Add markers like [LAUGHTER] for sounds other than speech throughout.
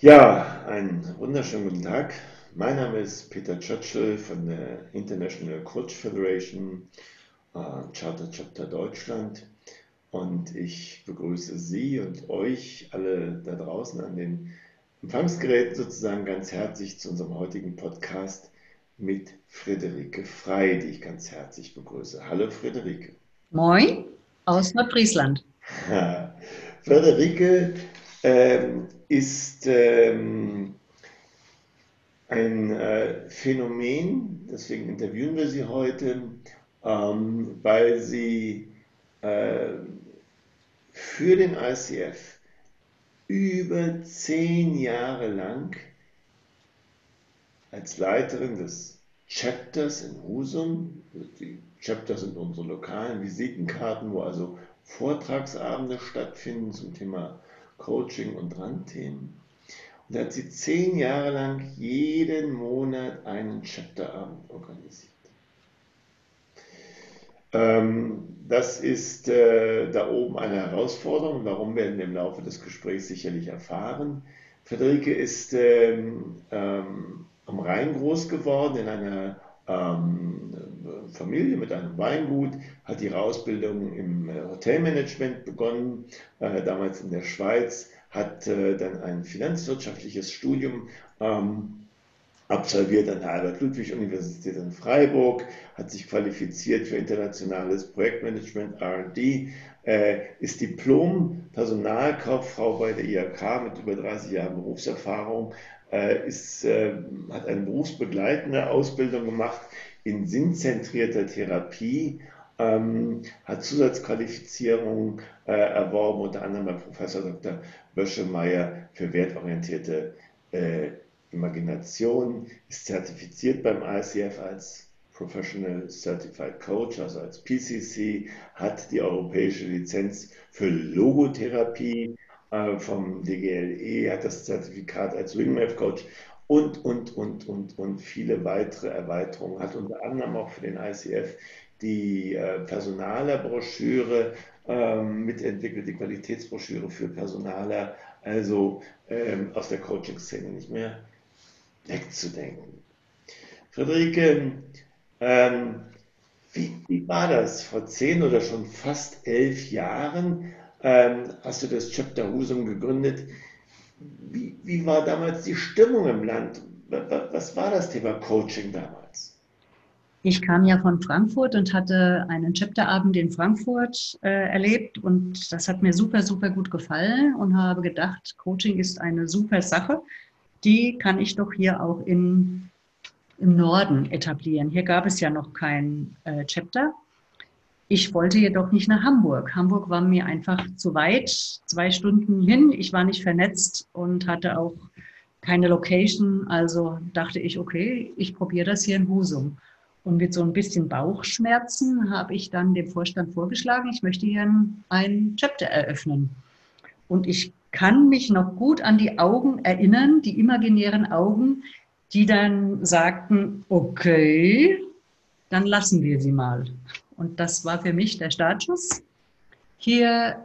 Ja, einen wunderschönen guten Tag. Mein Name ist Peter Churchill von der International Coach Federation, äh, Charter Chapter Deutschland. Und ich begrüße Sie und euch alle da draußen an den Empfangsgeräten sozusagen ganz herzlich zu unserem heutigen Podcast mit Friederike Frei, die ich ganz herzlich begrüße. Hallo Friederike. Moin aus Nordfriesland. [LAUGHS] Friederike ähm, ist ähm, ein äh, Phänomen, deswegen interviewen wir sie heute, ähm, weil sie äh, für den ICF über zehn Jahre lang als Leiterin des Chapters in Husum, die Chapters sind unsere lokalen Visitenkarten, wo also Vortragsabende stattfinden zum Thema Coaching und Randthemen. Und da hat sie zehn Jahre lang jeden Monat einen Chapterabend organisiert. Ähm, das ist äh, da oben eine Herausforderung. Warum werden wir im Laufe des Gesprächs sicherlich erfahren. Friederike ist ähm, ähm, am Rhein groß geworden, in einer ähm, Familie mit einem Weingut, hat ihre Ausbildung im äh, Hotelmanagement begonnen, äh, damals in der Schweiz, hat äh, dann ein finanzwirtschaftliches Studium ähm, absolviert an der Albert-Ludwig-Universität in Freiburg, hat sich qualifiziert für internationales Projektmanagement, R&D, äh, ist Diplom-Personalkauffrau bei der IHK mit über 30 Jahren Berufserfahrung, ist, äh, hat eine berufsbegleitende Ausbildung gemacht in sinnzentrierter Therapie, ähm, hat Zusatzqualifizierungen äh, erworben, unter anderem bei Professor Dr. Böschemeyer für wertorientierte äh, Imagination, ist zertifiziert beim ICF als Professional Certified Coach, also als PCC, hat die europäische Lizenz für Logotherapie äh, vom DGLE, hat das Zertifikat als Wingmap Coach und, und, und, und, und viele weitere Erweiterungen, hat unter anderem auch für den ICF die äh, Personalerbroschüre ähm, mitentwickelt, die Qualitätsbroschüre für Personaler, also ähm, aus der Coaching-Szene nicht mehr wegzudenken. Friederike, ähm, wie, wie, war das vor zehn oder schon fast elf Jahren? ähm, hast du das Chapter Husum gegründet. Wie, wie war damals die Stimmung im Land? Was war das Thema Coaching damals? Ich kam ja von Frankfurt und hatte einen Chapterabend in Frankfurt äh, erlebt und das hat mir super, super gut gefallen und habe gedacht, Coaching ist eine super Sache. Die kann ich doch hier auch in, im Norden etablieren. Hier gab es ja noch kein äh, Chapter ich wollte jedoch nicht nach Hamburg. Hamburg war mir einfach zu weit, zwei Stunden hin. Ich war nicht vernetzt und hatte auch keine Location. Also dachte ich, okay, ich probiere das hier in Husum. Und mit so ein bisschen Bauchschmerzen habe ich dann dem Vorstand vorgeschlagen, ich möchte hier ein Chapter eröffnen. Und ich kann mich noch gut an die Augen erinnern, die imaginären Augen, die dann sagten, okay, dann lassen wir sie mal. Und das war für mich der Startschuss. Hier,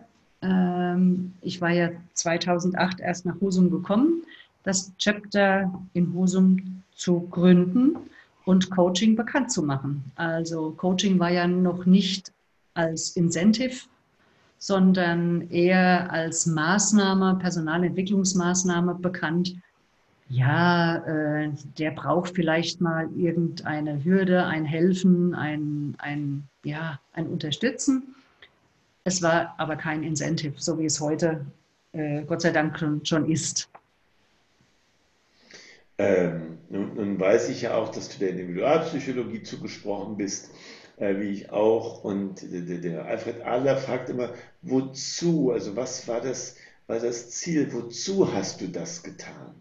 ähm, ich war ja 2008 erst nach Husum gekommen, das Chapter in Husum zu gründen und Coaching bekannt zu machen. Also Coaching war ja noch nicht als Incentive, sondern eher als Maßnahme, Personalentwicklungsmaßnahme bekannt, ja, äh, der braucht vielleicht mal irgendeine Hürde, ein Helfen, ein, ein, ja, ein Unterstützen. Es war aber kein Incentive, so wie es heute äh, Gott sei Dank schon ist. Ähm, nun, nun, weiß ich ja auch, dass du der Individualpsychologie zugesprochen bist, äh, wie ich auch. Und der, der Alfred Adler fragt immer, wozu? Also was war das, war das Ziel? Wozu hast du das getan?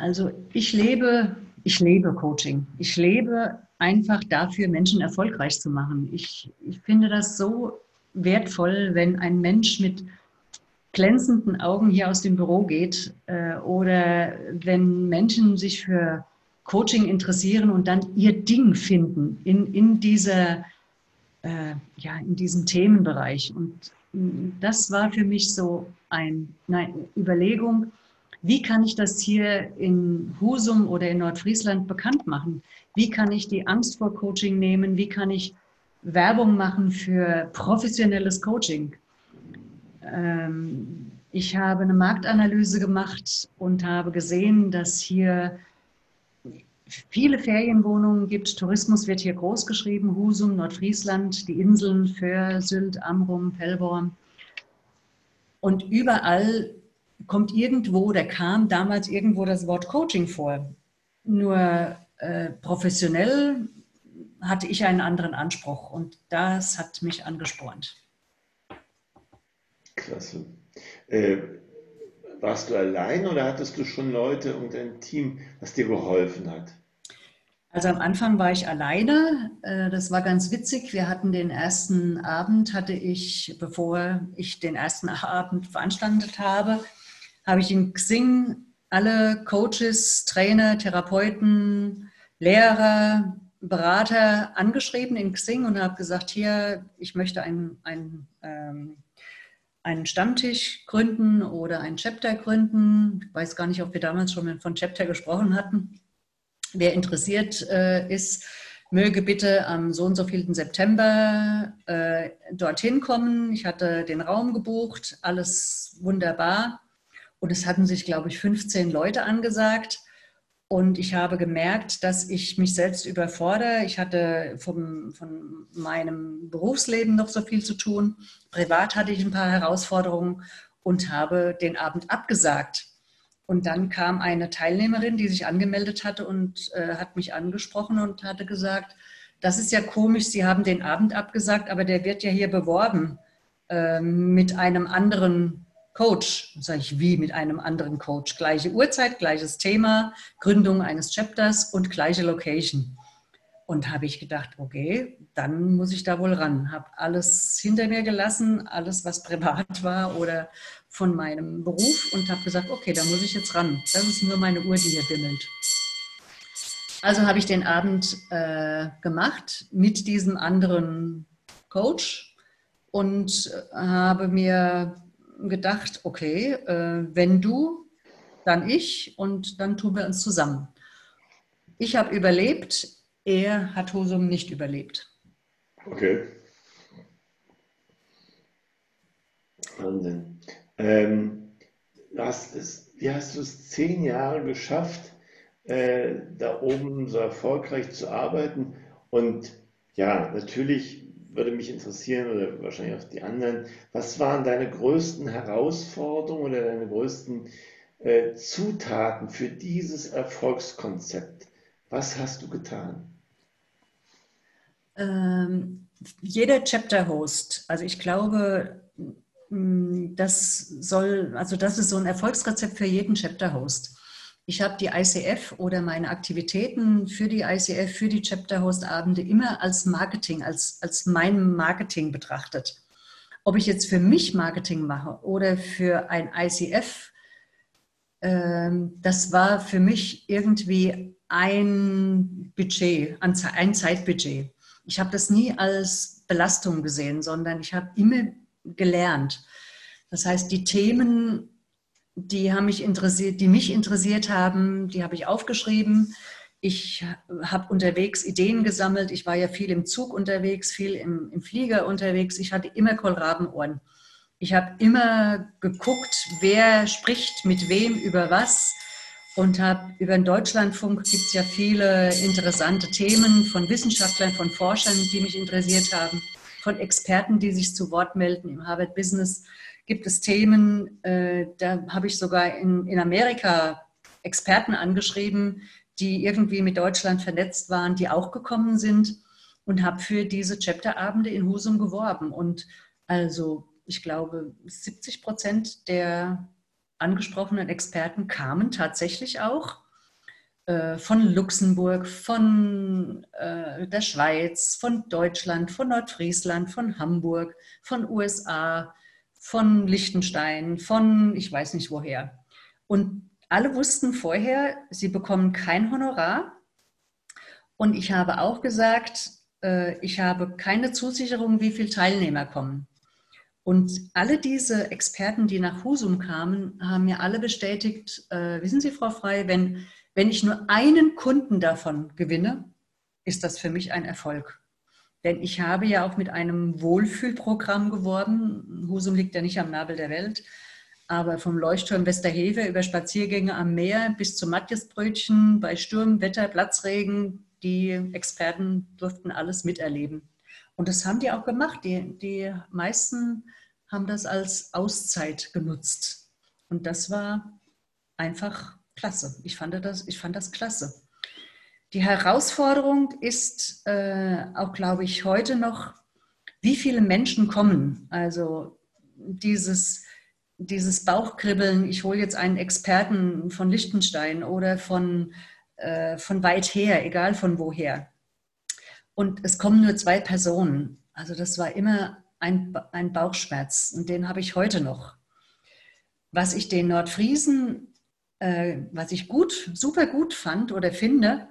Also ich lebe, ich lebe Coaching. Ich lebe einfach dafür, Menschen erfolgreich zu machen. Ich, ich finde das so wertvoll, wenn ein Mensch mit glänzenden Augen hier aus dem Büro geht äh, oder wenn Menschen sich für Coaching interessieren und dann ihr Ding finden in, in, dieser, äh, ja, in diesem Themenbereich. Und mm, das war für mich so ein, eine Überlegung, Wie kann ich das hier in Husum oder in Nordfriesland bekannt machen? Wie kann ich die Angst vor Coaching nehmen? Wie kann ich Werbung machen für professionelles Coaching? Ähm, ich habe eine Marktanalyse gemacht und habe gesehen, dass hier viele Ferienwohnungen gibt. Tourismus wird hier groß geschrieben. Husum, Nordfriesland, die Inseln Föhr, Sylt, Amrum, Pellworm. Und überall kommt irgendwo, oder kam damals irgendwo das Wort Coaching vor. Nur äh, professionell hatte ich einen anderen Anspruch und das hat mich angespornt. Klasse. Äh, warst du allein oder hattest du schon Leute und ein Team, das dir geholfen hat? Also am Anfang war ich alleine. Äh, das war ganz witzig. Wir hatten den ersten Abend, hatte ich, bevor ich den ersten [LAUGHS] Abend veranstaltet habe, habe ich in Xing alle Coaches, Trainer, Therapeuten, Lehrer, Berater angeschrieben in Xing und habe gesagt, hier, ich möchte ein, ein ähm, einen Stammtisch gründen oder ein Chapter gründen. Ich weiß gar nicht, ob wir damals schon von Chapter gesprochen hatten. Wer interessiert äh, ist, möge bitte am so und so vielen September äh, dorthin kommen. Ich hatte den Raum gebucht, alles wunderbar. Und es hatten sich, glaube ich, 15 Leute angesagt. Und ich habe gemerkt, dass ich mich selbst überfordere. Ich hatte vom, von meinem Berufsleben noch so viel zu tun. Privat hatte ich ein paar Herausforderungen und habe den Abend abgesagt. Und dann kam eine Teilnehmerin, die sich angemeldet hatte und äh, hat mich angesprochen und hatte gesagt, das ist ja komisch, Sie haben den Abend abgesagt, aber der wird ja hier beworben äh, mit einem anderen Coach. Sage ich, wie mit einem anderen Coach? Gleiche Uhrzeit, gleiches Thema, Gründung eines Chapters und gleiche Location. Und habe ich gedacht, okay, dann muss ich da wohl ran. Habe alles hinter mir gelassen, alles, was [LAUGHS] privat war oder von meinem Beruf und habe gesagt, okay, da muss ich jetzt ran. Das ist nur meine Uhr, die hier bimmelt. Also habe ich den Abend äh, gemacht mit diesem anderen Coach und äh, habe mir gedacht, okay, äh, wenn du, dann ich und dann tun wir uns zusammen. Ich habe überlebt, er hat Husum nicht überlebt. Okay. Wahnsinn. Ähm, hast es, wie hast du es zehn Jahre geschafft, äh, da oben so erfolgreich zu arbeiten? Und ja, natürlich würde mich interessieren oder wahrscheinlich auch die anderen, was waren deine größten Herausforderungen oder deine größten äh, Zutaten für dieses Erfolgskonzept? Was hast du getan? Ähm, jeder Chapter-Host, also ich glaube, mm, das soll, also das ist so ein Erfolgsrezept für jeden Chapter-Host. Ich habe die ICF oder meine Aktivitäten für die ICF, für die Chapter Host Abende immer als Marketing, als, als mein Marketing betrachtet. Ob ich jetzt für mich Marketing mache oder für ein ICF, äh, das war für mich irgendwie ein Budget, ein Zeitbudget. Ich habe das nie als Belastung gesehen, sondern ich habe immer gelernt. Das heißt, die Themen die haben mich interessiert, die mich interessiert haben, die habe ich aufgeschrieben. Ich habe unterwegs Ideen gesammelt. Ich war ja viel im Zug unterwegs, viel im, im Flieger unterwegs. Ich hatte immer Kohlrabenohren. Ich habe immer geguckt, wer spricht mit wem über was und habe über den Deutschlandfunk gibt es ja viele interessante Themen von Wissenschaftlern, von Forschern, die mich interessiert haben, von Experten, die sich zu Wort melden im Harvard Business gibt es Themen, äh, da habe ich sogar in, in Amerika Experten angeschrieben, die irgendwie mit Deutschland vernetzt waren, die auch gekommen sind und habe für diese Chapterabende in Husum geworben. Und also ich glaube, 70 Prozent der angesprochenen Experten kamen tatsächlich auch äh, von Luxemburg, von äh, der Schweiz, von Deutschland, von Nordfriesland, von Hamburg, von USA, von Liechtenstein, von ich weiß nicht woher. Und alle wussten vorher, sie bekommen kein Honorar. Und ich habe auch gesagt, äh, ich habe keine Zusicherung, wie viele Teilnehmer kommen. Und alle diese Experten, die nach Husum kamen, haben mir alle bestätigt, äh, wissen Sie, Frau Frei, wenn, wenn ich nur einen Kunden davon gewinne, ist das für mich ein Erfolg. Denn ich habe ja auch mit einem Wohlfühlprogramm geworben. Husum liegt ja nicht am Nabel der Welt, aber vom Leuchtturm Westerheve über Spaziergänge am Meer bis zum Matjesbrötchen bei Sturm, Wetter, Platzregen, die Experten durften alles miterleben. Und das haben die auch gemacht. Die, die meisten haben das als Auszeit genutzt. Und das war einfach klasse. Ich fand das, ich fand das klasse. Die Herausforderung ist äh, auch, glaube ich, heute noch, wie viele Menschen kommen. Also dieses, dieses Bauchkribbeln, ich hole jetzt einen Experten von Liechtenstein oder von, äh, von weit her, egal von woher. Und es kommen nur zwei Personen. Also das war immer ein, ein Bauchschmerz und den habe ich heute noch. Was ich den Nordfriesen, äh, was ich gut, super gut fand oder finde,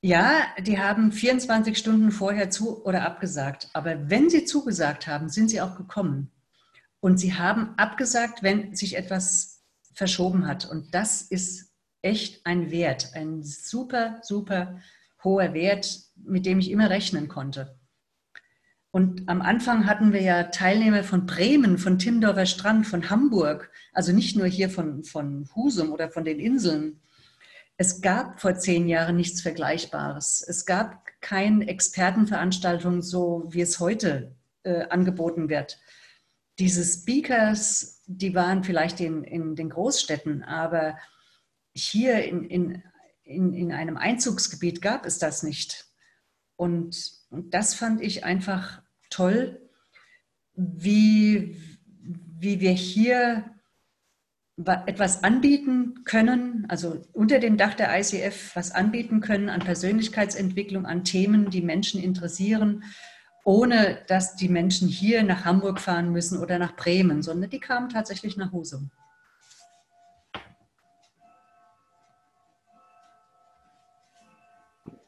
ja, die haben 24 Stunden vorher zu oder abgesagt. Aber wenn sie zugesagt haben, sind sie auch gekommen. Und sie haben abgesagt, wenn sich etwas verschoben hat. Und das ist echt ein Wert, ein super, super hoher Wert, mit dem ich immer rechnen konnte. Und am Anfang hatten wir ja Teilnehmer von Bremen, von Timdorfer Strand, von Hamburg, also nicht nur hier von, von Husum oder von den Inseln, es gab vor zehn Jahren nichts Vergleichbares. Es gab keine Expertenveranstaltung, so wie es heute äh, angeboten wird. Diese Speakers, die waren vielleicht in, in den Großstädten, aber hier in, in, in, in einem Einzugsgebiet gab es das nicht. Und, das fand ich einfach toll, wie, wie wir hier etwas anbieten können, also unter dem Dach der ICF was anbieten können an Persönlichkeitsentwicklung, an Themen, die Menschen interessieren, ohne dass die Menschen hier nach Hamburg fahren müssen oder nach Bremen, sondern die kamen tatsächlich nach Husum.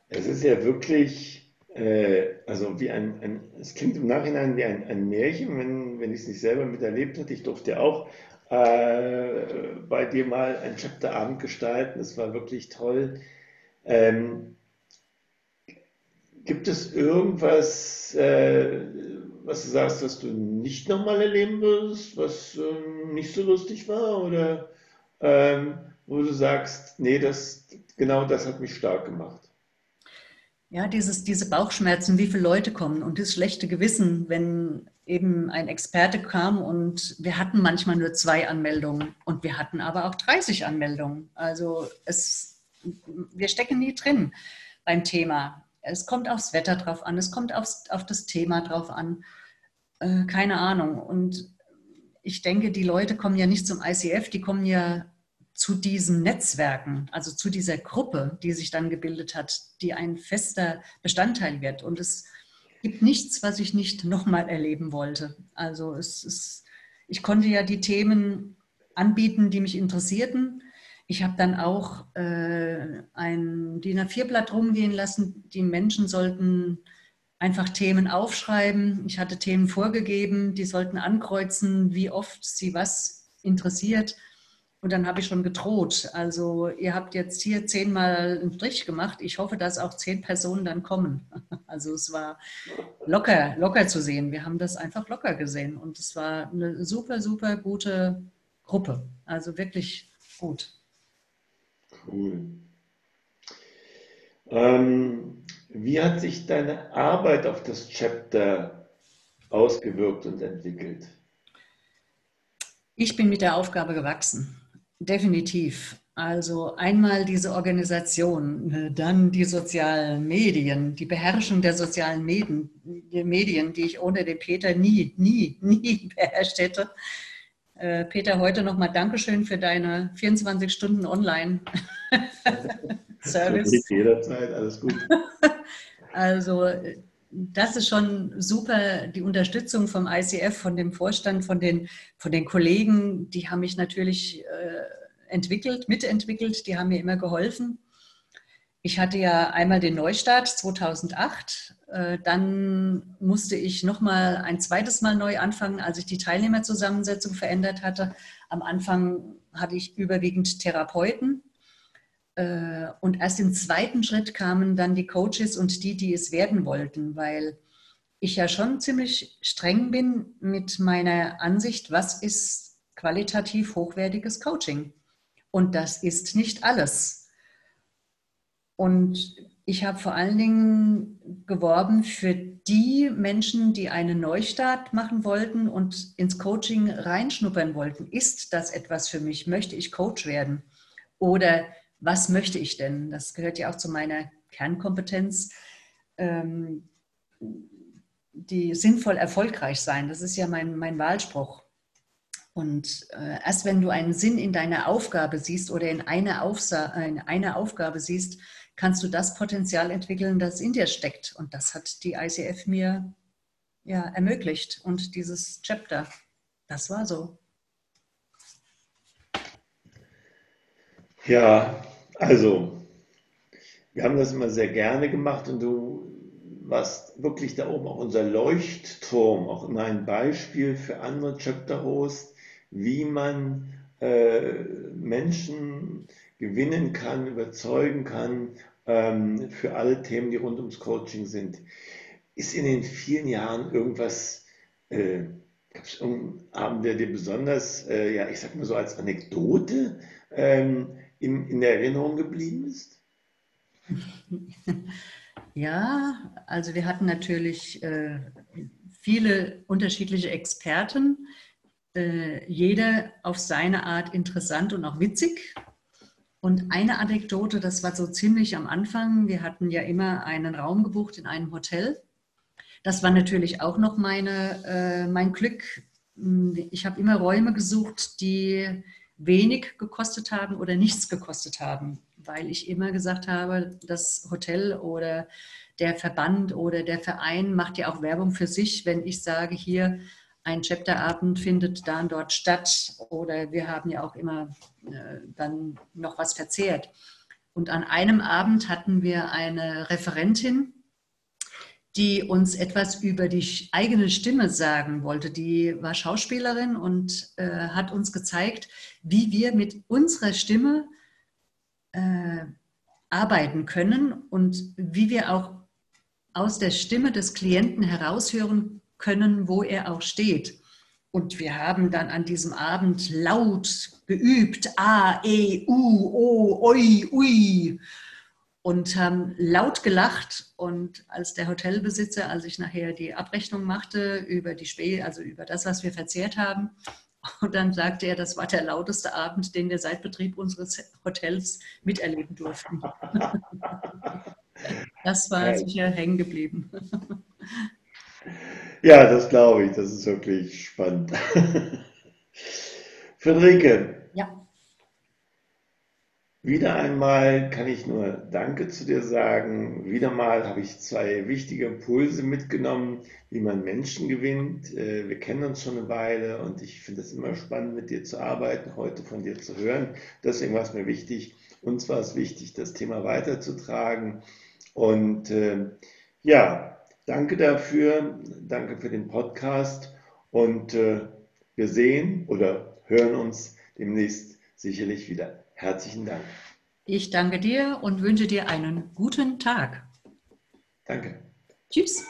Es ist ja wirklich, äh, also wie ein, ein, es klingt im Nachhinein wie ein, ein Märchen, wenn, wenn ich es nicht selber miterlebt hätte. Ich durfte ja auch äh, bei dir mal ein Chapterabend gestalten. Das war wirklich toll. Ähm, gibt es irgendwas, äh, was du sagst, was du nicht nochmal erleben würdest, was ähm, nicht so lustig war? Oder ähm, wo du sagst, nee, das, genau das hat mich stark gemacht? Ja, dieses, diese Bauchschmerzen, wie viele Leute kommen und das schlechte Gewissen, wenn eben ein Experte kam und wir hatten manchmal nur zwei Anmeldungen und wir hatten aber auch 30 Anmeldungen. Also es, wir stecken nie drin beim Thema. Es kommt aufs Wetter drauf an, es kommt aufs, auf das Thema drauf an. Äh, keine Ahnung. Und ich denke, die Leute kommen ja nicht zum ICF, die kommen ja zu diesen Netzwerken, also zu dieser Gruppe, die sich dann gebildet hat, die ein fester Bestandteil wird. Und es gibt nichts, was ich nicht nochmal erleben wollte. Also es ist, ich konnte ja die Themen anbieten, die mich interessierten. Ich habe dann auch äh, ein DIN A4-Blatt rumgehen lassen. Die Menschen sollten einfach Themen aufschreiben. Ich hatte Themen vorgegeben, die sollten ankreuzen, wie oft sie was interessiert. Und dann habe ich schon gedroht. Also ihr habt jetzt hier zehnmal einen Strich gemacht. Ich hoffe, dass auch zehn Personen dann kommen. [LAUGHS] Also es war locker, locker zu sehen. Wir haben das einfach locker gesehen. Und es war eine super, super gute Gruppe. Also wirklich gut. Cool. Ähm, wie hat sich deine Arbeit auf das Chapter ausgewirkt und entwickelt? Ich bin mit der Aufgabe gewachsen. Definitiv. Also einmal diese Organisation, äh, dann die sozialen Medien, die Beherrschung der sozialen Medien, Medien die ich ohne den Peter nie, nie, nie [LAUGHS] beherrscht hätte. Äh, Peter, heute nochmal Dankeschön für deine 24 Stunden Online-Service. [LAUGHS] Jederzeit, alles gut. [LAUGHS] Also das ist schon super, die Unterstützung vom ICF, von dem Vorstand, von den, von den Kollegen, die haben mich natürlich äh, entwickelt, mitentwickelt, die haben mir immer geholfen. ich hatte ja einmal den Neustart 2008. Äh, dann musste ich nochmal ein zweites Mal neu anfangen, als ich die Teilnehmerzusammensetzung verändert hatte. Am Anfang hatte ich überwiegend Therapeuten. Äh, und erst im zweiten Schritt kamen dann die Coaches und die, die es werden wollten, weil ich ja schon ziemlich streng bin mit meiner Ansicht, was ist qualitativ hochwertiges Coaching. Und das ist nicht alles. Und ich habe vor allen Dingen geworben für die Menschen, die einen Neustart machen wollten und ins Coaching reinschnuppern wollten. Ist das etwas für mich? Möchte ich Coach werden? Oder was möchte ich denn? Das gehört ja auch zu meiner Kernkompetenz. Ähm, die sinnvoll erfolgreich sein. Das ist ja mein, mein Wahlspruch. Und äh, erst wenn du einen Sinn in deiner Aufgabe siehst oder in einer, in einer Aufgabe siehst, kannst du das Potenzial entwickeln, das in dir steckt. Und das hat die ICF mir ja, ermöglicht. Und dieses Chapter, das war so. Ja, also, wir haben das immer sehr gerne gemacht und du warst wirklich da oben auch unser Leuchtturm, auch immer ein Beispiel für andere Chapter-Hosts, wie man äh, Menschen gewinnen kann, überzeugen kann ähm, für alle Themen, die rund ums Coaching sind. Ist in den vielen Jahren irgendwas, äh, gab es irgendeinen Abend, der dir besonders, äh, ja, ich sag mal so als Anekdote ähm, in, in Erinnerung geblieben ist? [LAUGHS] Ja, also wir hatten natürlich äh, viele unterschiedliche Experten, äh, jeder auf seine Art interessant und auch witzig. Und eine Anekdote, das war so ziemlich am Anfang, wir hatten ja immer einen Raum gebucht in einem Hotel. Das war natürlich auch noch meine, äh, mein Glück. Ich habe immer Räume gesucht, die wenig gekostet haben oder nichts gekostet haben, weil ich immer gesagt habe, das Hotel oder der Verband oder der Verein macht ja auch Werbung für sich, wenn ich sage, hier ein Chapterabend findet da und dort statt oder wir haben ja auch immer äh, dann noch was verzehrt. Und an einem Abend hatten wir eine Referentin, die uns etwas über die eigene Stimme sagen wollte. Die war Schauspielerin und äh, hat uns gezeigt, wie wir mit unserer Stimme äh, arbeiten können und wie wir auch aus der Stimme des Klienten heraushören können, wo er auch steht. Und wir haben dann an diesem Abend laut geübt, A, E, U, O, Oi, Ui und haben laut gelacht. Und als der Hotelbesitzer, als ich nachher die Abrechnung machte über die Spä also über das, was wir verzehrt haben, [LAUGHS] und dann sagte er, das war der lauteste Abend, den wir seit Betrieb unseres Hotels miterleben durften. [LAUGHS] das war sicher hängen geblieben. [LAUGHS] Ja, das glaube ich. Das ist wirklich spannend. Friederike. Wieder einmal kann ich nur Danke zu dir sagen. Wieder mal habe ich zwei wichtige Impulse mitgenommen, wie man Menschen gewinnt. Äh, wir kennen uns schon eine Weile und ich finde es immer spannend, mit dir zu arbeiten, heute von dir zu hören. Deswegen war es mir wichtig, uns war es wichtig, das Thema weiterzutragen. Und äh, ja, Danke dafür, danke für den Podcast und äh, wir sehen oder hören uns demnächst sicherlich wieder. Herzlichen Dank. Ich danke dir und wünsche dir einen guten Tag. Danke. Tschüss.